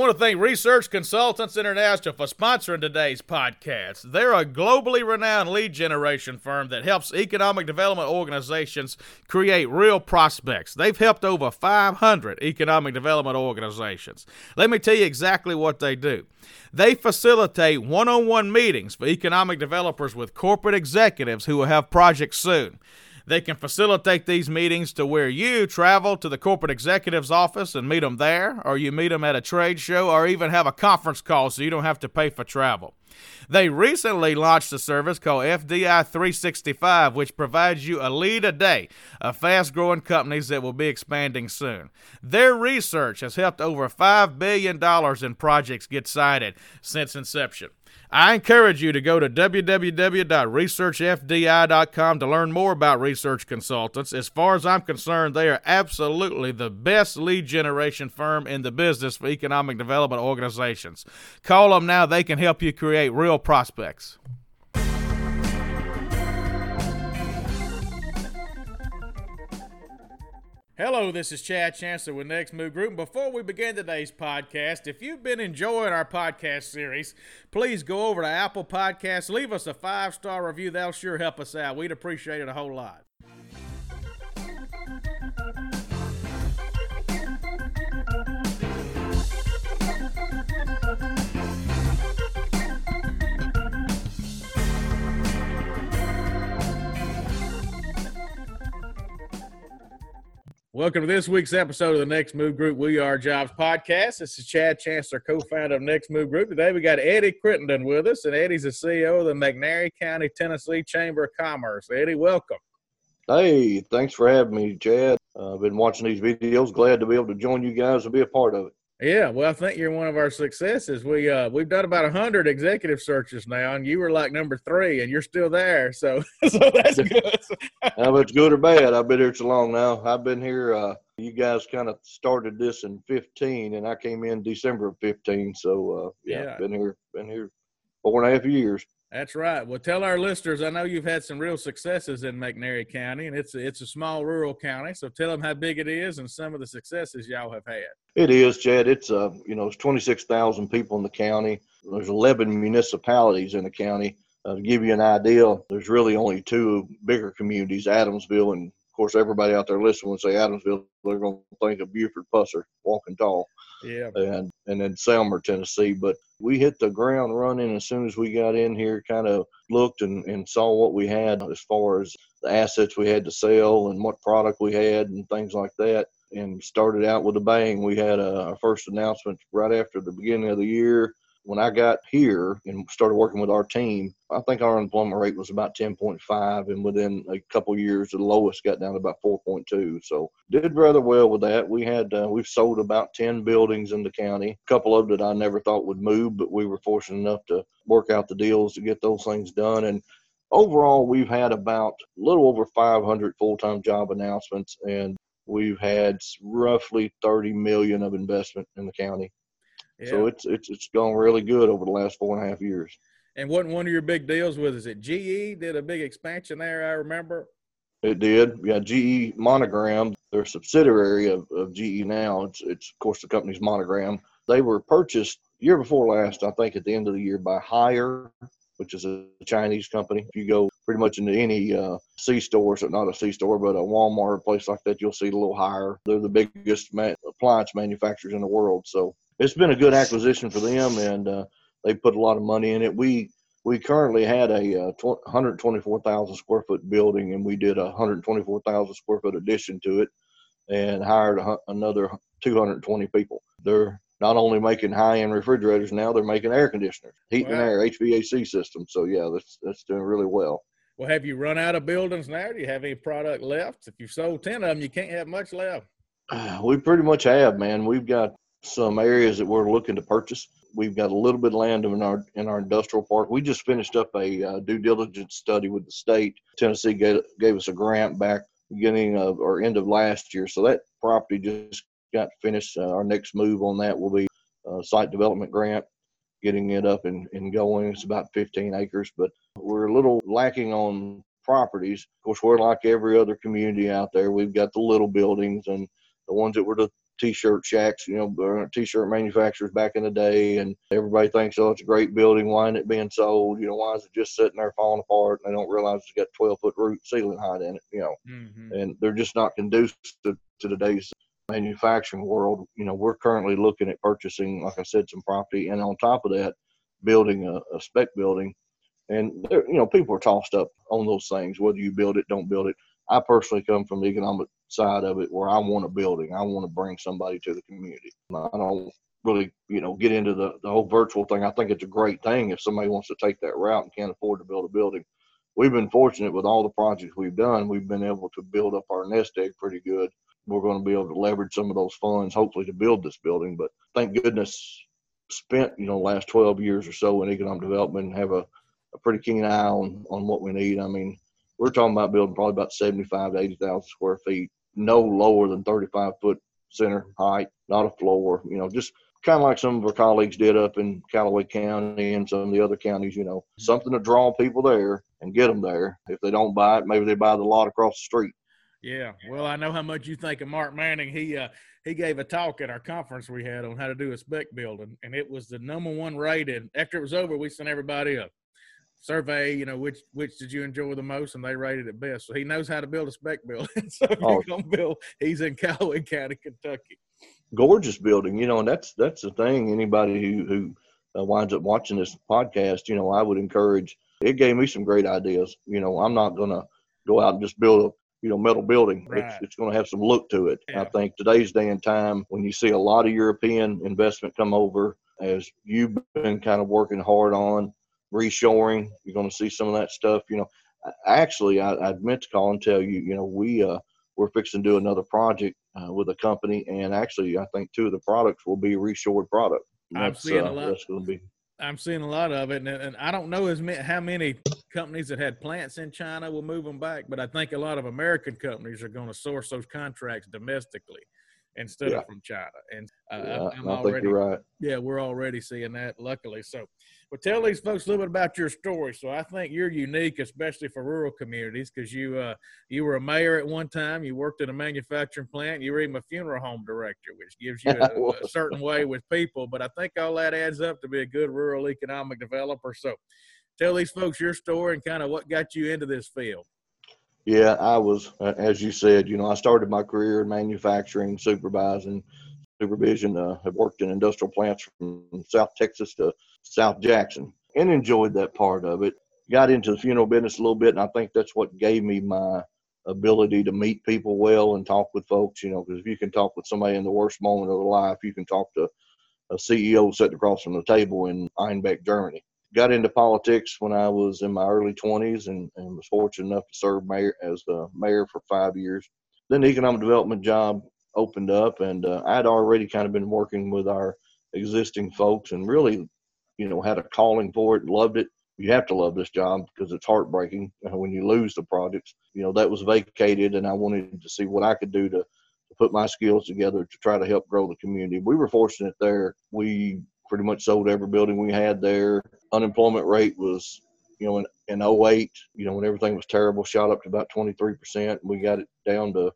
Want to thank Research Consultants International for sponsoring today's podcast. They're a globally renowned lead generation firm that helps economic development organizations create real prospects. They've helped over 500 economic development organizations. Let me tell you exactly what they do. They facilitate one on one meetings for economic developers with corporate executives who will have projects soon. They can facilitate these meetings to where you travel to the corporate executive's office and meet them there, or you meet them at a trade show, or even have a conference call so you don't have to pay for travel. They recently launched a service called FDI 365, which provides you a lead a day of fast growing companies that will be expanding soon. Their research has helped over $5 billion in projects get sited since inception. I encourage you to go to www.researchfdi.com to learn more about research consultants. As far as I'm concerned, they are absolutely the best lead generation firm in the business for economic development organizations. Call them now, they can help you create real prospects. Hello, this is Chad Chancellor with Next Move Group. Before we begin today's podcast, if you've been enjoying our podcast series, please go over to Apple Podcasts, leave us a five star review. That'll sure help us out. We'd appreciate it a whole lot. Welcome to this week's episode of the Next Move Group We Are Jobs podcast. This is Chad Chancellor, co-founder of Next Move Group. Today we got Eddie Crittenden with us, and Eddie's the CEO of the McNairy County, Tennessee Chamber of Commerce. Eddie, welcome. Hey, thanks for having me, Chad. Uh, I've been watching these videos. Glad to be able to join you guys and be a part of it. Yeah, well, I think you're one of our successes. We uh, we've done about hundred executive searches now, and you were like number three, and you're still there. So, so that's good. now, it's good or bad. I've been here too long now. I've been here. Uh, you guys kind of started this in 15, and I came in December of 15. So, uh, yeah, yeah, been here, been here four and a half years. That's right. Well, tell our listeners. I know you've had some real successes in McNairy County, and it's a, it's a small rural county. So tell them how big it is and some of the successes y'all have had. It is, Chad. It's uh, you know, it's twenty six thousand people in the county. There's eleven municipalities in the county. Uh, to give you an idea, there's really only two bigger communities, Adamsville and of course everybody out there listening would say Adamsville, they're going to think of Buford Pusser, walking tall. Yeah. And and then Selmer, Tennessee. But we hit the ground running as soon as we got in here, kind of looked and, and saw what we had as far as the assets we had to sell and what product we had and things like that. And started out with a bang. We had a, our first announcement right after the beginning of the year when I got here and started working with our team, I think our unemployment rate was about 10.5, and within a couple years, the lowest got down to about 4.2. So did rather well with that. We had uh, we've sold about 10 buildings in the county. A couple of that I never thought would move, but we were fortunate enough to work out the deals to get those things done. And overall, we've had about a little over 500 full-time job announcements, and we've had roughly 30 million of investment in the county. So it's it's it's gone really good over the last four and a half years. And wasn't one of your big deals with is it GE did a big expansion there? I remember. It did. Yeah, GE Monogram, they're subsidiary of, of GE now. It's it's of course the company's Monogram. They were purchased year before last, I think, at the end of the year by Haier, which is a Chinese company. If you go pretty much into any uh, C store, so not a C store, but a Walmart, or a place like that, you'll see a little Haier. They're the biggest ma- appliance manufacturers in the world. So it's been a good acquisition for them, and uh, they put a lot of money in it. We we currently had a uh, 124,000 square foot building, and we did a 124,000 square foot addition to it, and hired a, another 220 people. They're not only making high end refrigerators now, they're making air conditioners, heat wow. and air, HVAC systems. So yeah, that's that's doing really well. Well, have you run out of buildings now? Do you have any product left? If you've sold ten of them, you can't have much left. We pretty much have, man. We've got some areas that we're looking to purchase. We've got a little bit of land in our in our industrial park. We just finished up a uh, due diligence study with the state. Tennessee gave, gave us a grant back beginning of or end of last year, so that property just got finished. Uh, our next move on that will be site development grant, getting it up and, and going. It's about 15 acres, but we're a little lacking on properties. Of course, we're like every other community out there. We've got the little buildings and the ones that were the t-shirt shacks, you know, t-shirt manufacturers back in the day, and everybody thinks, oh, it's a great building. Why isn't it being sold? You know, why is it just sitting there falling apart? And they don't realize it's got 12 foot roof ceiling height in it. You know, mm-hmm. and they're just not conducive to, to today's manufacturing world. You know, we're currently looking at purchasing, like I said, some property, and on top of that, building a, a spec building. And you know, people are tossed up on those things, whether you build it, don't build it. I personally come from the economic side of it where I want a building. I want to bring somebody to the community. I don't really, you know, get into the, the whole virtual thing. I think it's a great thing if somebody wants to take that route and can't afford to build a building. We've been fortunate with all the projects we've done. We've been able to build up our nest egg pretty good. We're going to be able to leverage some of those funds, hopefully, to build this building. But thank goodness, spent you know last 12 years or so in economic development and have a, a pretty keen eye on on what we need. I mean, we're talking about building probably about 75 to 80,000 square feet, no lower than 35 foot center height, not a floor, you know, just kind of like some of our colleagues did up in Calloway County and some of the other counties, you know, something to draw people there and get them there. If they don't buy it, maybe they buy the lot across the street. Yeah, well, I know how much you think of Mark Manning. He uh, he gave a talk at our conference we had on how to do a spec building, and it was the number one rated. After it was over, we sent everybody a survey, you know, which which did you enjoy the most, and they rated it best. So he knows how to build a spec building. so oh. he's gonna build. He's in Calloway County, Kentucky. Gorgeous building, you know, and that's that's the thing. Anybody who who uh, winds up watching this podcast, you know, I would encourage. It gave me some great ideas. You know, I'm not gonna go out and just build a you know metal building. Right. It's, it's going to have some look to it. Yeah. I think today's day and time, when you see a lot of European investment come over, as you've been kind of working hard on reshoring. You're going to see some of that stuff. You know, actually, I, I meant to call and tell you. You know, we uh, we're fixing to do another project uh, with a company, and actually, I think two of the products will be reshored product. I'm seeing uh, a lot. That's going to be. I'm seeing a lot of it, and, and I don't know as many, how many companies that had plants in China will move them back, but I think a lot of American companies are going to source those contracts domestically instead yeah. of from China. And uh, yeah, I'm, I'm already, right. Yeah, we're already seeing that. Luckily, so well, tell these folks a little bit about your story. So I think you're unique, especially for rural communities, because you uh, you were a mayor at one time. You worked in a manufacturing plant. You were even a funeral home director, which gives you a, a certain way with people. But I think all that adds up to be a good rural economic developer. So tell these folks your story and kind of what got you into this field. Yeah, I was, uh, as you said, you know, I started my career in manufacturing, supervising, supervision. Uh, have worked in industrial plants from South Texas to South Jackson and enjoyed that part of it. Got into the funeral business a little bit, and I think that's what gave me my ability to meet people well and talk with folks. You know, because if you can talk with somebody in the worst moment of their life, you can talk to a CEO sitting across from the table in Einbeck, Germany got into politics when I was in my early 20s and, and was fortunate enough to serve mayor as the mayor for five years. Then the economic development job opened up, and uh, I'd already kind of been working with our existing folks and really, you know, had a calling for it, loved it. You have to love this job because it's heartbreaking when you lose the projects. You know, that was vacated, and I wanted to see what I could do to, to put my skills together to try to help grow the community. We were fortunate there. We pretty much sold every building we had there. Unemployment rate was, you know, in, in 08, you know, when everything was terrible, shot up to about 23%. We got it down to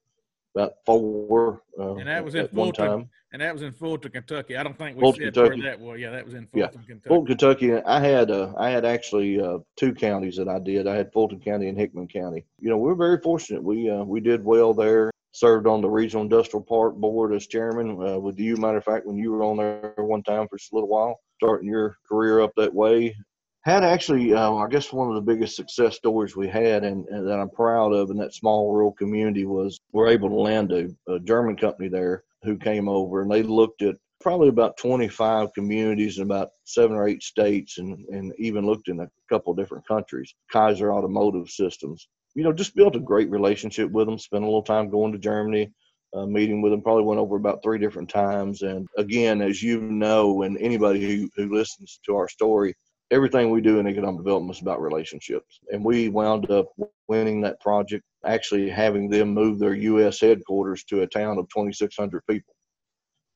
about four. Uh, and that was in Fulton. And that was in Fulton, Kentucky. I don't think we Fulton, said Kentucky. where that was. Yeah, that was in Fulton, yeah. Kentucky. Fulton, Kentucky. I had uh, I had actually uh, two counties that I did. I had Fulton County and Hickman County. You know, we are very fortunate. We uh, we did well there served on the Regional Industrial Park Board as chairman uh, with you. Matter of fact, when you were on there one time for just a little while, starting your career up that way. Had actually, uh, I guess, one of the biggest success stories we had, and, and, that I'm proud of in that small rural community was we're able to land a, a German company there who came over and they looked at probably about 25 communities in about seven or eight states and, and even looked in a couple different countries. Kayser Automotive Systems you know, just built a great relationship with them. Spent a little time going to Germany, uh, meeting with them. Probably went over about three different times. And again, as you know, and anybody who, who listens to our story, everything we do in economic development is about relationships. And we wound up winning that project, actually having them move their U.S. headquarters to a town of 2,600 people.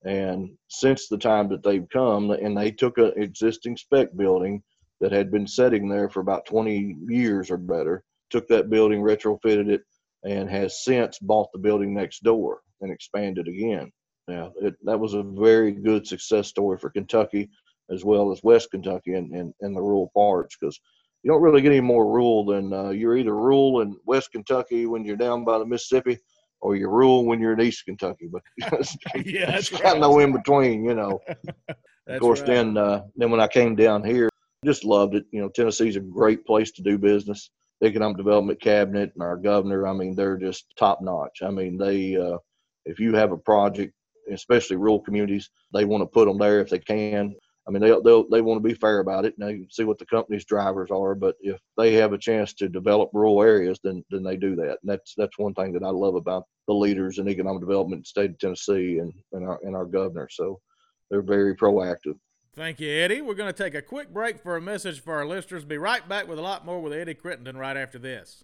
And since the time that they've come, and they took an existing spec building that had been sitting there for about 20 years or better, took that building, retrofitted it, and has since bought the building next door and expanded again. Now, it, that was a very good success story for Kentucky as well as West Kentucky and, and, and the rural parts because you don't really get any more rural than uh, you're either rural in West Kentucky when you're down by the Mississippi or you rule when you're in East Kentucky. But yeah, it's right. no in between, you know. of course, right. then uh, then when I came down here, just loved it. You know, Tennessee's a great place to do business. The Economic Development Cabinet and our governor, I mean, they're just top notch. I mean, they uh, if you have a project, especially rural communities, they want to put them there if they can. I mean, they'll they they want to be fair about it. You can see what the company's drivers are, but if they have a chance to develop rural areas, then then they do that. And that's that's one thing that I love about the leaders in economic development in the state of Tennessee and, and our and our governor. So they're very proactive. Thank you, Eddie. We're going to take a quick break for a message for our listeners. Be right back with a lot more with Eddie Crittenden right after this.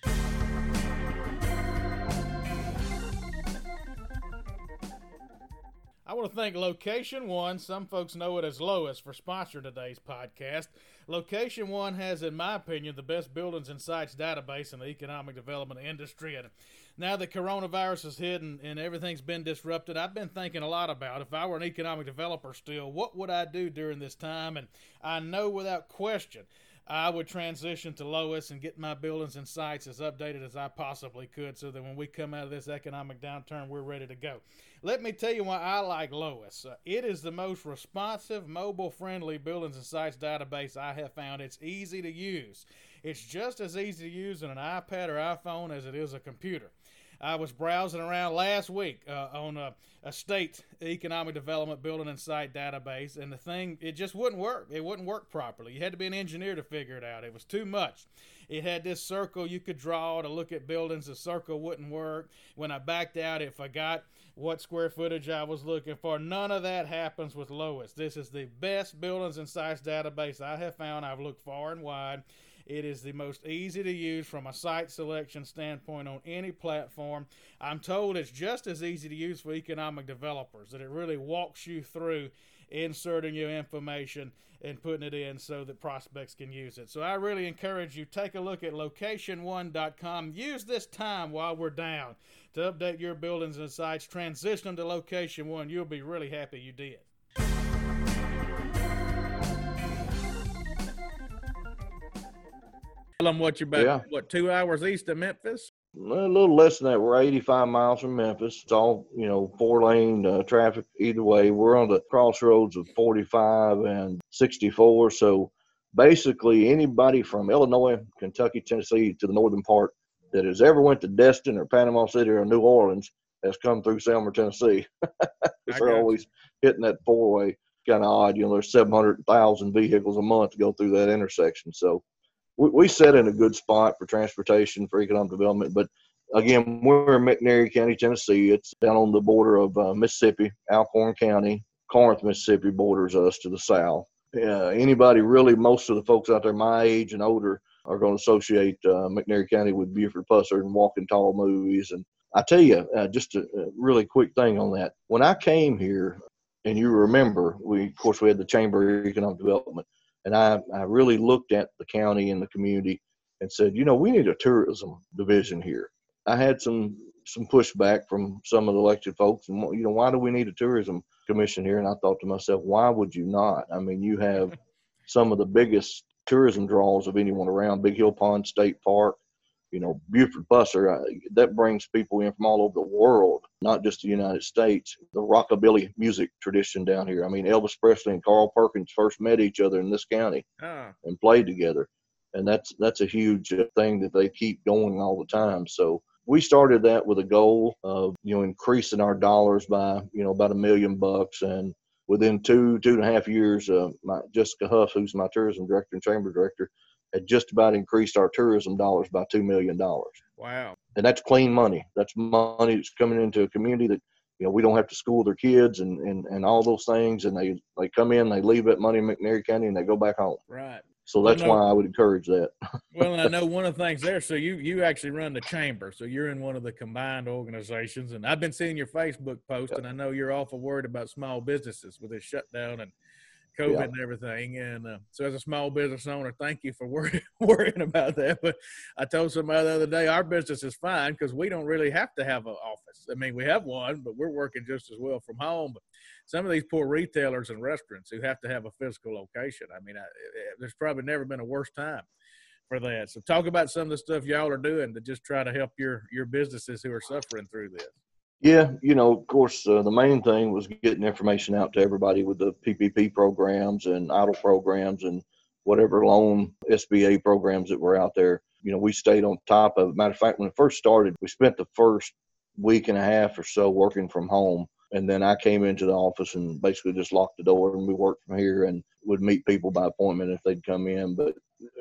I want to thank Location One. Some folks know it as Lois for sponsoring today's podcast. Location One has, in my opinion, the best buildings and sites database in the economic development industry. And now that coronavirus is hit and, and everything's been disrupted, I've been thinking a lot about if I were an economic developer still, what would I do during this time? And I know without question I would transition to Lois and get my buildings and sites as updated as I possibly could so that when we come out of this economic downturn, we're ready to go. Let me tell you why I like Lois. Uh, it is the most responsive, mobile friendly buildings and sites database I have found. It's easy to use. It's just as easy to use on an iPad or iPhone as it is a computer. I was browsing around last week uh, on a, a, state economic development building and site database, and the thing, it just wouldn't work. It wouldn't work properly. You had to be an engineer to figure it out. It was too much. It had this circle you could draw to look at buildings. The circle wouldn't work. When I backed out, it forgot what square footage I was looking for. None of that happens with Lois. This is the best buildings and sites database I have found. I've looked far and wide. It is the most easy to use from a site selection standpoint on any platform. I'm told it's just as easy to use for economic developers, that it really walks you through inserting your information and putting it in so that prospects can use it. So I really encourage you take a look at location1.com. Use this time while we're down to update your buildings and sites. Transition them to location 1. You'll be really happy you did. Tell them what you're about, Yeah. what, two hours east of Memphis? A little less than that. We're 85 miles from Memphis. It's all, you know, four lane uh, traffic either way. We're on the crossroads of 45 and 64. So basically, anybody from Illinois, Kentucky, Tennessee to the northern part that has ever went to Destin or Panama City or New Orleans has come through Selmer, Tennessee. They're always hitting that four way. Kind of odd, you know. There's 700,000 vehicles a month to go through that intersection. So we, we set in a good spot for transportation for economic development. But again, we're in McNairy County, Tennessee. It's down on the border of uh, Mississippi, Alcorn County. Corinth, Mississippi borders us to the south. Uh, anybody really, most of the folks out there my age and older are going to associate uh, McNairy County with Buford Pusser and Walking Tall movies. And I tell you, uh, just a, a really quick thing on that. When I came here, and you remember, we of course we had the Chamber of Economic Development, and I, I really looked at the county and the community and said, you know, we need a tourism division here. I had some some pushback from some of the elected folks, and you know, why do we need a tourism commission here? And I thought to myself, why would you not? I mean, you have some of the biggest tourism draws of anyone around Big Hill Pond State Park, you know, Buford Pusser. Uh, that brings people in from all over the world, not just the United States. The rockabilly music tradition down here. I mean, Elvis Presley and Carl Perkins first met each other in this county and played together, and that's that's a huge uh, thing that they keep going all the time. So we started that with a goal of you know increasing our dollars by you know about a million bucks and within two two and a half years uh, my jessica huff who's my tourism director and chamber director had just about increased our tourism dollars by two million dollars wow. and that's clean money that's money that's coming into a community that you know we don't have to school their kids and and, and all those things and they they come in they leave that money in mcnairy county and they go back home Right. so Well, that's no- why i would encourage that Well, and I know one of the things there. So you you actually run the chamber. So you're in one of the combined organizations, and I've been seeing your Facebook post, and I know you're awful worried about small businesses with this shutdown and COVID yeah. and everything. And uh, so, as a small business owner, thank you for worrying, worrying about that. But I told somebody the other day, our business is fine because we don't really have to have an office. I mean, we have one, but we're working just as well from home. But some of these poor retailers and restaurants who have to have a physical location, I mean, I, there's probably never been a worse time for that. So, talk about some of the stuff y'all are doing to just try to help your your businesses who are suffering through this. Yeah, you know, of course, uh, the main thing was getting information out to everybody with the PPP programs and EIDL programs and whatever loan SBA programs that were out there. You know, we stayed on top of it. Matter of fact, when it first started, we spent the first week and a half or so working from home. And then I came into the office and basically just locked the door and we worked from here and would meet people by appointment if they'd come in. But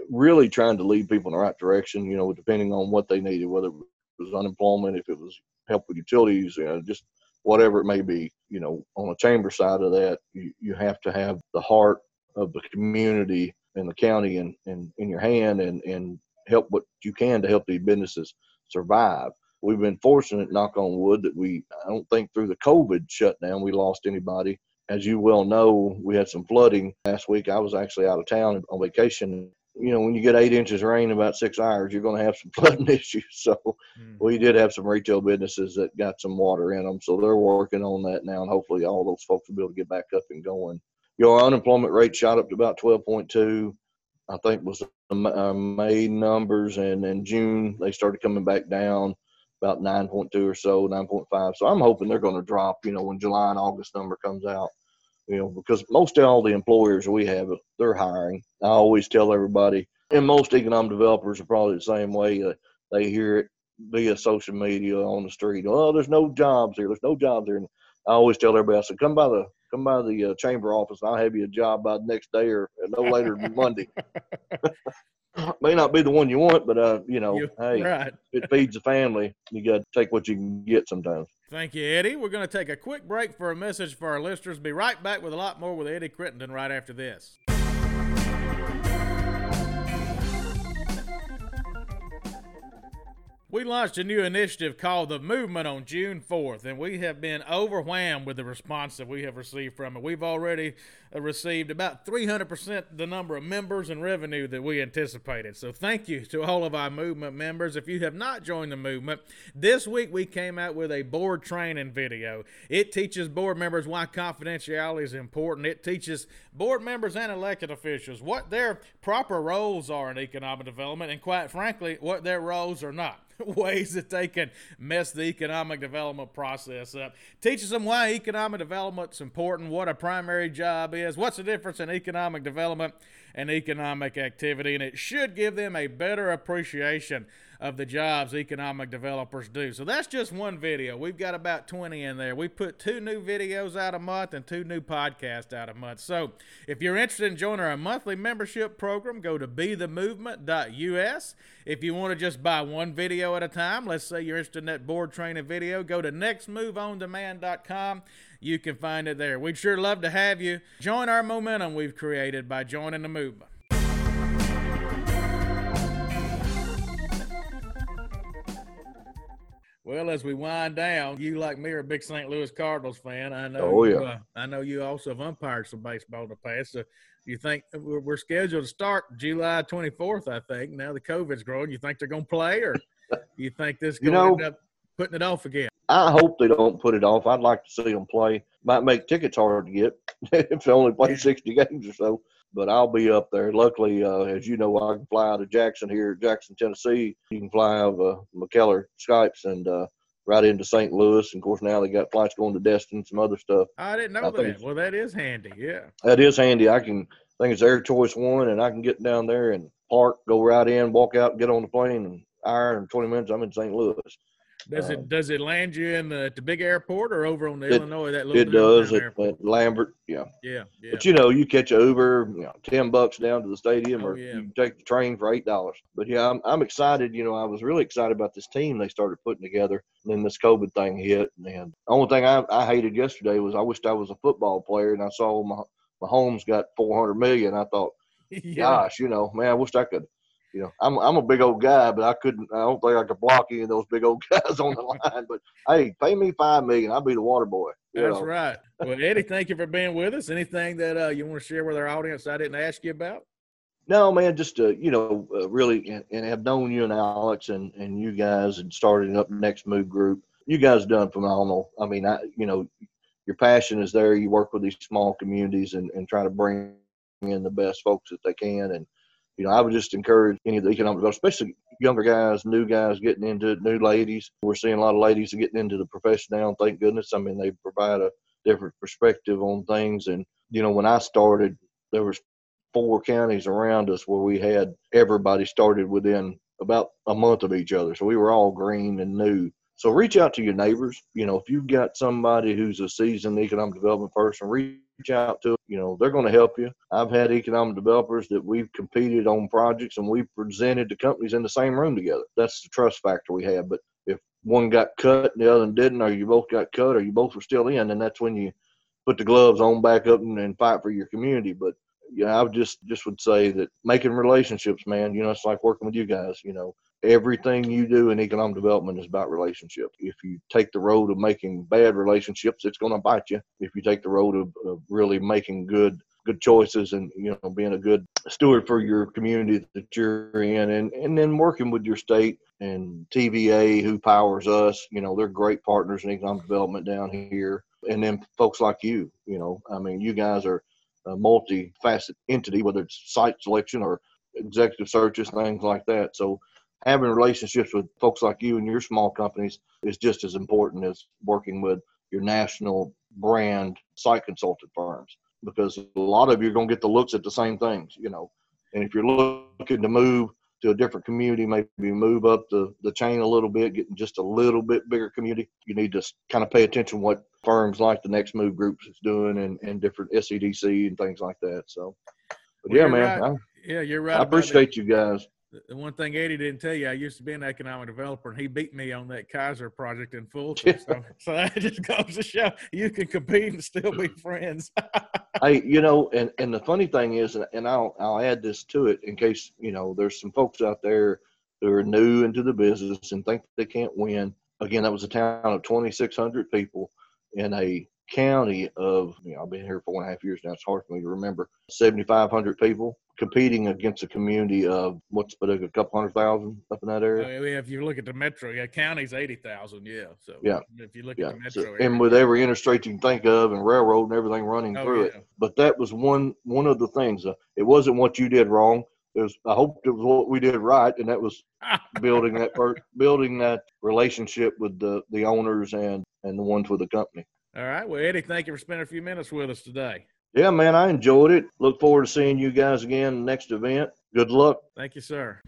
really trying to lead people in the right direction, you know, depending on what they needed, whether it was unemployment, if it was help with utilities, you know, just whatever it may be. You know, on the chamber side of that, you, you have to have the heart of the community and the county in, in, in your hand and, and help what you can to help these businesses survive. We've been fortunate, knock on wood, that we, I don't think through the COVID shutdown, we lost anybody. As you well know, we had some flooding last week. I was actually out of town on vacation you know, when you get eight inches of rain in about six hours, you're going to have some flooding issues. So mm. we did have some retail businesses that got some water in them. So they're working on that now, and hopefully all those folks will be able to get back up and going. Your unemployment rate shot up to about 12.2. I think was the uh, May numbers, and in June they started coming back down about 9.2 or so, 9.5. So I'm hoping they're going to drop. You know, when July and August number comes out you know, because most of all the employers we have, they're hiring. I always tell everybody, and most economic developers are probably the same way. Uh, they hear it via social media on the street. Oh, there's no jobs here. There's no jobs here. And I always tell everybody, I said, come by the come by the uh, chamber office, and I'll have you a job by the next day or no later than Monday. May not be the one you want, but uh, you know, you, hey, right. it feeds the family. You got to take what you can get sometimes. Thank you, Eddie. We're going to take a quick break for a message for our listeners. Be right back with a lot more with Eddie Crittenden right after this. We launched a new initiative called the Movement on June 4th, and we have been overwhelmed with the response that we have received from it. We've already uh, received about 300% the number of members and revenue that we anticipated. So, thank you to all of our movement members. If you have not joined the movement, this week we came out with a board training video. It teaches board members why confidentiality is important, it teaches board members and elected officials what their proper roles are in economic development, and quite frankly, what their roles are not. ways that they can mess the economic development process up. Teaches them why economic development is important, what a primary job is, what's the difference in economic development and economic activity, and it should give them a better appreciation of the jobs economic developers do. So that's just one video. We've got about 20 in there. We put two new videos out a month and two new podcasts out a month. So if you're interested in joining our monthly membership program, go to bethemovement.us. If you want to just buy one video at a time, let's say you're interested in that board training video, go to nextmoveondemand.com you can find it there. We'd sure love to have you join our momentum we've created by joining the movement. Well, as we wind down, you like me are a big St. Louis Cardinals fan. I know. Oh yeah. You, uh, I know you also have umpired some baseball in the past. So you think we're, we're scheduled to start July 24th? I think now the COVID's growing. You think they're going to play, or you think this going to you know, end up putting it off again? I hope they don't put it off. I'd like to see them play. Might make tickets hard to get if they only play 60 games or so but I'll be up there. Luckily, uh, as you know, I can fly out of Jackson here, Jackson, Tennessee. You can fly out of uh, McKellar Skypes and uh, right into St. Louis. And of course, now they got flights going to Destin, some other stuff. I didn't know I that. Well, that is handy. Yeah, that is handy. I can I think it's Air Choice One, and I can get down there and park, go right in, walk out, get on the plane, and hour and 20 minutes, I'm in St. Louis. Does it um, does it land you in the, the big airport or over on the it, Illinois that little it does at, at, Lambert yeah. yeah yeah but you know you catch a Uber you know ten bucks down to the stadium oh, or yeah. you take the train for eight dollars but yeah I'm, I'm excited you know I was really excited about this team they started putting together and then this COVID thing hit and the only thing I, I hated yesterday was I wished I was a football player and I saw my Mahomes got 400 million I thought yeah. gosh you know man I wish I could you know, I'm I'm a big old guy, but I couldn't. I don't think I could block any of those big old guys on the line. But hey, pay me five million, I'll be the water boy. That's know. right. Well, Eddie, thank you for being with us. Anything that uh, you want to share with our audience I didn't ask you about? No, man, just uh, you know, uh, really, and, and, have known you and Alex and and you guys and starting up Next Move Group. You guys done phenomenal. I mean, I you know, your passion is there. You work with these small communities and and try to bring in the best folks that they can. And you know, I would just encourage any of the economic, development, especially younger guys, new guys getting into it, new ladies. We're seeing a lot of ladies getting into the profession now. Thank goodness. I mean, they provide a different perspective on things. And you know, when I started, there was four counties around us where we had everybody started within about a month of each other. So we were all green and new. So reach out to your neighbors. You know, if you've got somebody who's a seasoned economic development person, reach out to. You know, they're going to help you. I've had economic developers that we've competed on projects and we presented to companies in the same room together. That's the trust factor we have. But if one got cut and the other didn't, or you both got cut, or you both were still in, then that's when you put the gloves on back up and, and fight for your community. But you know, I would just just would say that making relationships, man. You know, it's like working with you guys. You know, everything you do in economic development is about relationships. If you take the road of making bad relationships, it's going to bite you. If you take the road of, of really making good good choices and you know being a good steward for your community that you're in and and then working with your state and TVA who powers us you know they're great partners in economic development down here and then folks like you you know I mean you guys are a multi-faceted entity, whether it's site selection or executive searches, things like that. So having relationships with folks like you and your small companies is just as important as working with your national brand site consultant firms because a lot of you are going to get the looks at the same things, you know. And if you're looking to move to a different community, maybe move up the, the chain a little bit, getting just a little bit bigger community, you need to kind of pay attention what firms like the Next Move Groups is doing and, and different SEDC and things like that. So, but well, yeah, man. Right. I, yeah, you're right. I appreciate you guys the one thing Eddie didn't tell you, I used to be an economic developer, and he beat me on that Kayser project in Fulton. So, so that just goes to show you can compete and still be friends. hey, you know, and and the funny thing is, and I'll I'll add this to it in case you know there's some folks out there who are new into the business and think they can't win. Again, that was a town of 2,600 people in a county of, you know, I've been here one and a half years now. It's hard for me to remember. 7,500 people competing against a community of what's but a couple hundred thousand up in that area. I mean, if you look at the metro, yeah, county's 80,000, yeah. So yeah, if you look yeah. at the metro, so, area, and with every interstate you can think of and railroad and everything running oh, through yeah. it. But that was one one of the things. Uh, it wasn't what you did wrong. It was I hope it was what we did right, and that was building that per, building that relationship with the the owners and and the ones with the company. All right. Well, Eddie, thank you for spending a few minutes with us today. Yeah, man, I enjoyed it. Look forward to seeing you guys again next event. Good luck. Thank you, sir.